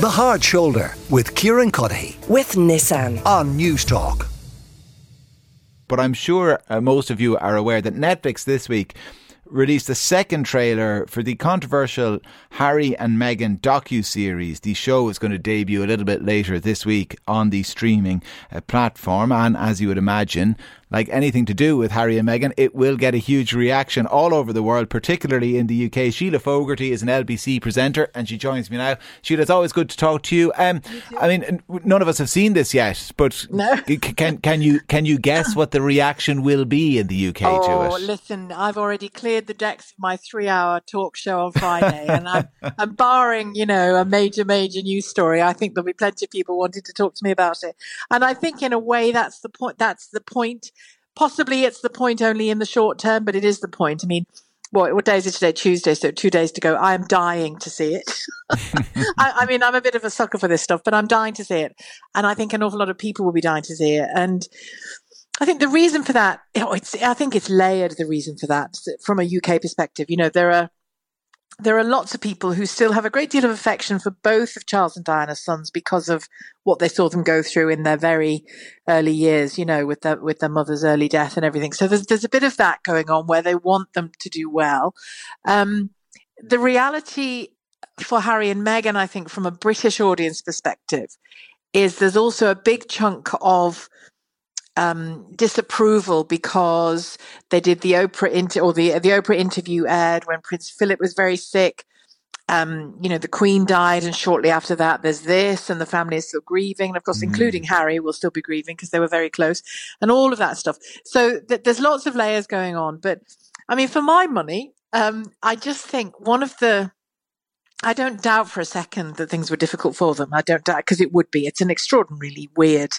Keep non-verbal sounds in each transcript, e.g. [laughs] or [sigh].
The Hard Shoulder with Kieran Cuddihy with Nissan. on Newstalk. But I'm sure uh, most of you are aware that Netflix this week released a second trailer for the controversial Harry and Meghan docu-series. The show is going to debut a little bit later this week on the streaming uh, platform and as you would imagine like anything to do with Harry and Meghan, it will get a huge reaction all over the world, particularly in the UK. Shelagh Fogarty is an LBC presenter and she joins me now. Shelagh, it's always good to talk to you. Um, I mean, none of us have seen this yet, but [laughs] No. can can you can you guess what the reaction will be in the UK Oh, to it? listen, I've already cleared the decks of my three hour talk show on Friday, and I'm, [laughs] I'm barring, you know, a major, major news story. I think there'll be plenty of people wanting to talk to me about it. And I think, in a way, that's the point. That's the point. Possibly it's the point only in the short term, but it is the point. I mean, what, what day is it today? Tuesday, so two days to go. I am dying to see it. [laughs] I, I mean, I'm a bit of a sucker for this stuff, but I'm dying to see it. And I think an awful lot of people will be dying to see it. And I think the reason for that, you know, it's, I think it's layered. The reason for that, from a UK perspective, you know, there are there are lots of people who still have a great deal of affection for both of Charles and Diana's sons because of what they saw them go through in their very early years, you know, with their with their mother's early death and everything. So there's there's a bit of that going on where they want them to do well. Um, the reality for Harry and Meghan, I think, from a British audience perspective, is there's also a big chunk of um, disapproval because they did the Oprah inter- or the the Oprah interview aired when Prince Philip was very sick. Um, you know, the Queen died, and shortly after that, there's this, and the family is still grieving, and of course, including Harry, will still be grieving because they were very close, and all of that stuff. So th- there's lots of layers going on. But I mean, for my money, um, I just think one of the I don't doubt for a second that things were difficult for them. I don't doubt because it would be. It's an extraordinarily weird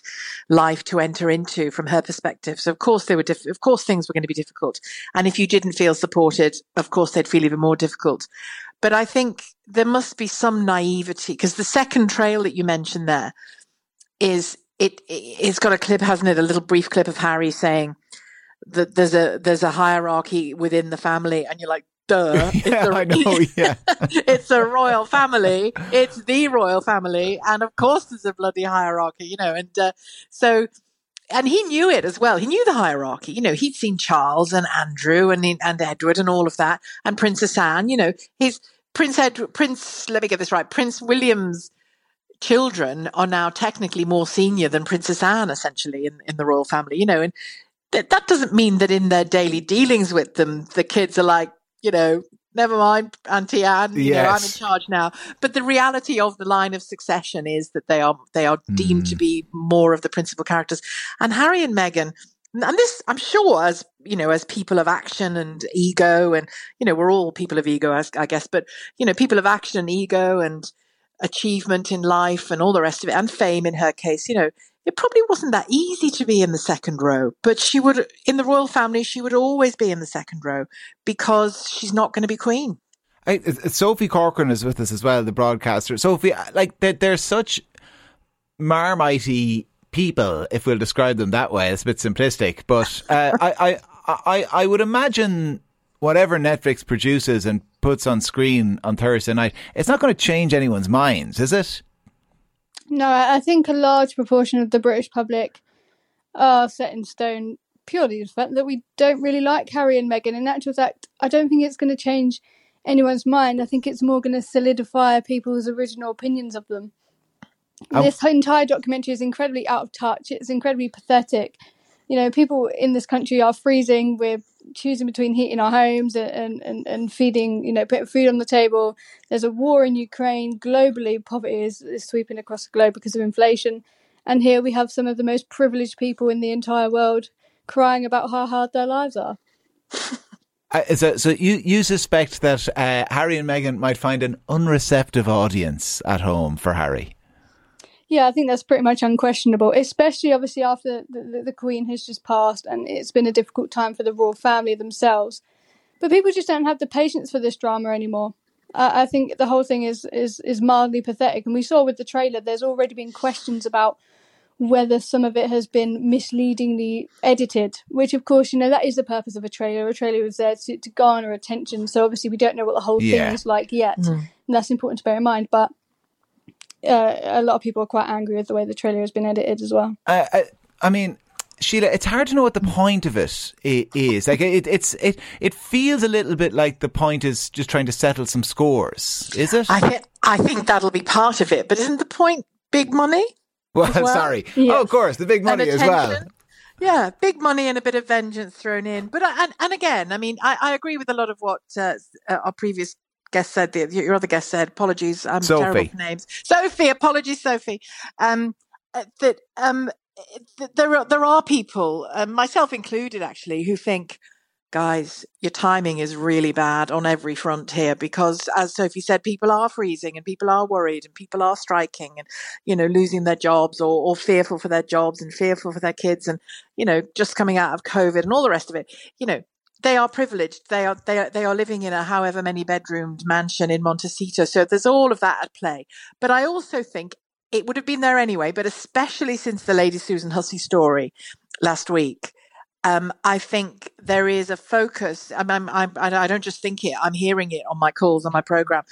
life to enter into from her perspective. So of course they were diff- of course things were going to be difficult. And if you didn't feel supported, of course they'd feel even more difficult. But I think there must be some naivety because the second trail that you mentioned there is it it's got a clip, hasn't it? A little brief clip of Harry saying that there's a there's a hierarchy within the family and you're like duh [laughs] it's Yeah, a- I know, [laughs] yeah. [laughs] it's a royal family. It's the royal family, and of course there's a bloody hierarchy, you know. And uh, so, and he knew it as well. He knew the hierarchy. You know, he'd seen Charles and Andrew and and Edward and all of that, and Princess Anne. You know, his Prince Edward, Prince. Let me get this right. Prince William's children are now technically more senior than Princess Anne, essentially in in the royal family. You know, and that that doesn't mean that in their daily dealings with them, the kids are like, you know, never mind, Auntie Anne, you know, I'm in charge now. But the reality of the line of succession is that they are they are deemed Mm. to be more of the principal characters. And Harry and Meghan, and this I'm sure as you know, as people of action and ego, and you know, we're all people of ego, as- I guess, but you know, people of action and ego and achievement in life and all the rest of it, and fame in her case, you know, it probably wasn't that easy to be in the second row, but she would, in the royal family, she would always be in the second row because she's not going to be queen. I, Sophie Corcoran is with us as well, the broadcaster. Sophie, like they're, they're such marmitey people, if we'll describe them that way. It's a bit simplistic, but uh, I, I, I, I would imagine whatever Netflix produces and puts on screen on Thursday night, it's not going to change anyone's minds, is it? No, I think a large proportion of the British public are set in stone purely the fact that we don't really like Harry and Meghan. In actual fact, I don't think it's going to change anyone's mind. I think it's more going to solidify people's original opinions of them. Oh. This entire documentary is incredibly out of touch. It's incredibly pathetic. You know, people in this country are freezing. We're choosing between heating our homes and, and, and feeding, you know, putting food on the table. There's a war in Ukraine. Globally, poverty is, is sweeping across the globe because of inflation. And here we have some of the most privileged people in the entire world crying about how hard their lives are. [laughs] Uh, so, so you, you suspect that uh, Harry and Meghan might find an unreceptive audience at home for Harry? Yeah, I think that's pretty much unquestionable, especially obviously after the, the, the Queen has just passed and it's been a difficult time for the royal family themselves. But people just don't have the patience for this drama anymore. Uh, I think the whole thing is, is, is mildly pathetic. And we saw with the trailer, there's already been questions about whether some of it has been misleadingly edited, which of course, you know, that is the purpose of a trailer. A trailer is there to, to garner attention. So obviously we don't know what the whole Yeah. thing is like yet. And that's important to bear in mind. But uh, a lot of people are quite angry with the way the trailer has been edited as well. I, I, I mean, Shelagh, it's hard to know what the point of it is. Like it, it's it it feels a little bit like the point is just trying to settle some scores. Is it? I think I think that'll be part of it, but isn't the point big money? Well, [laughs] well? sorry. Yeah. Oh, of course, the big money as well. Yeah, big money and a bit of vengeance thrown in. But and and again, I mean, I, I agree with a lot of what uh, uh our previous guest said. The, your other guest said. Apologies, I'm Sophie. terrible with names. Sophie, apologies, Sophie. Um, uh, that um, there are there are people, uh, myself included, actually, who think, guys, your timing is really bad on every front here because, as Sophie said, people are freezing and people are worried and people are striking and you know losing their jobs or, or fearful for their jobs and fearful for their kids and you know just coming out of COVID and all the rest of it. You know, they are privileged. They are they are they are living in a however many bedroomed mansion in Montecito. So there's all of that at play. But I also think it would have been there anyway, but especially since the Lady Susan Hussey story last week, um, I think there is a focus. I'm, I'm, I'm, I don't just think it, I'm hearing it on my calls on my program.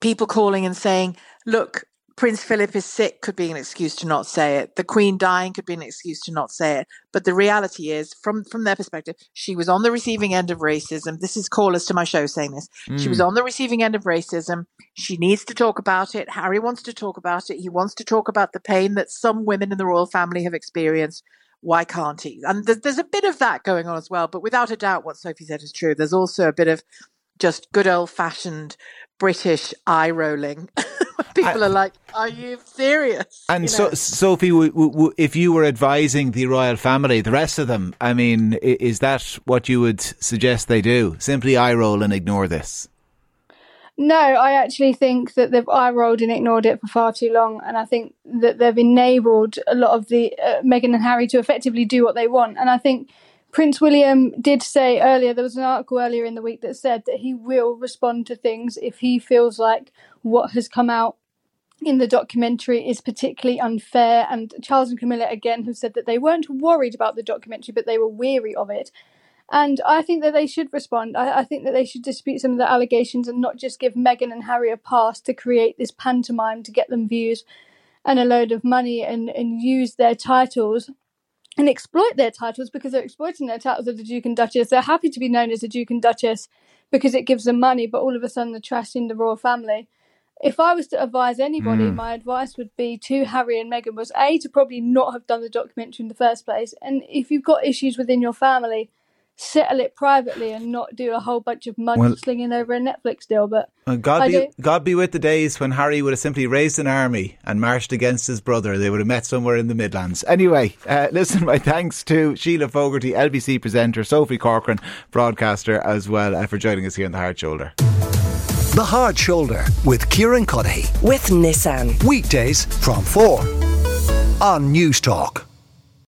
People calling and saying, look, Prince Philip is sick could be an excuse to not say it. The Queen dying could be an excuse to not say it. But the reality is, from from their perspective, she was on the receiving end of racism. This is callers to my show saying this. Mm. She was mm. on the receiving end of racism. She needs to talk about it. Harry wants to talk about it. He wants to talk about the pain that some women in the royal family have experienced. Why can't he? And there's, there's a bit of that going on as well. But without a doubt, what Sophie said is true. There's also a bit of just good old fashioned British eye rolling. [laughs] [laughs] People I, are like, "Are you serious?" And you know? so, Sophie, w- w- if you were advising the royal family, the rest of them, I mean, is that what you would suggest they do? Simply eye roll and ignore this. No, I actually think that they've eye rolled and ignored it for far too long, and I think that they've enabled a lot of the uh, Meghan and Harry to effectively do what they want. And I think Prince William did say earlier, there was an article earlier in the week that said that he will respond to things if he feels like what has come out in the documentary is particularly unfair. And Charles and Camilla, again, have said that they weren't worried about the documentary, but they were weary of it. And I think that they should respond. I, I, think that they should dispute some of the allegations and not just give Meghan and Harry a pass to create this pantomime to get them views and a load of money and, and use their titles and exploit their titles because they're exploiting their titles of the Duke and Duchess. They're happy to be known as the Duke and Duchess because it gives them money, but all of a sudden they're trashing the royal family. If I was to advise anybody, mm. my advice would be to Harry and Meghan was A, to probably not have done the documentary in the first place. And if you've got issues within your family, settle it privately and not do a whole bunch of mudslinging well, over a Netflix deal. But God be God be with the days when Harry would have simply raised an army and marched against his brother. They would have met somewhere in the Midlands. Anyway, uh, [laughs] listen, my thanks to Shelagh Fogarty, LBC presenter, Sophie Corcoran, broadcaster, as well uh, for joining us here on the Hard Shoulder. The Hard Shoulder with Kieran Cuddihy with Nissan weekdays from four on Newstalk.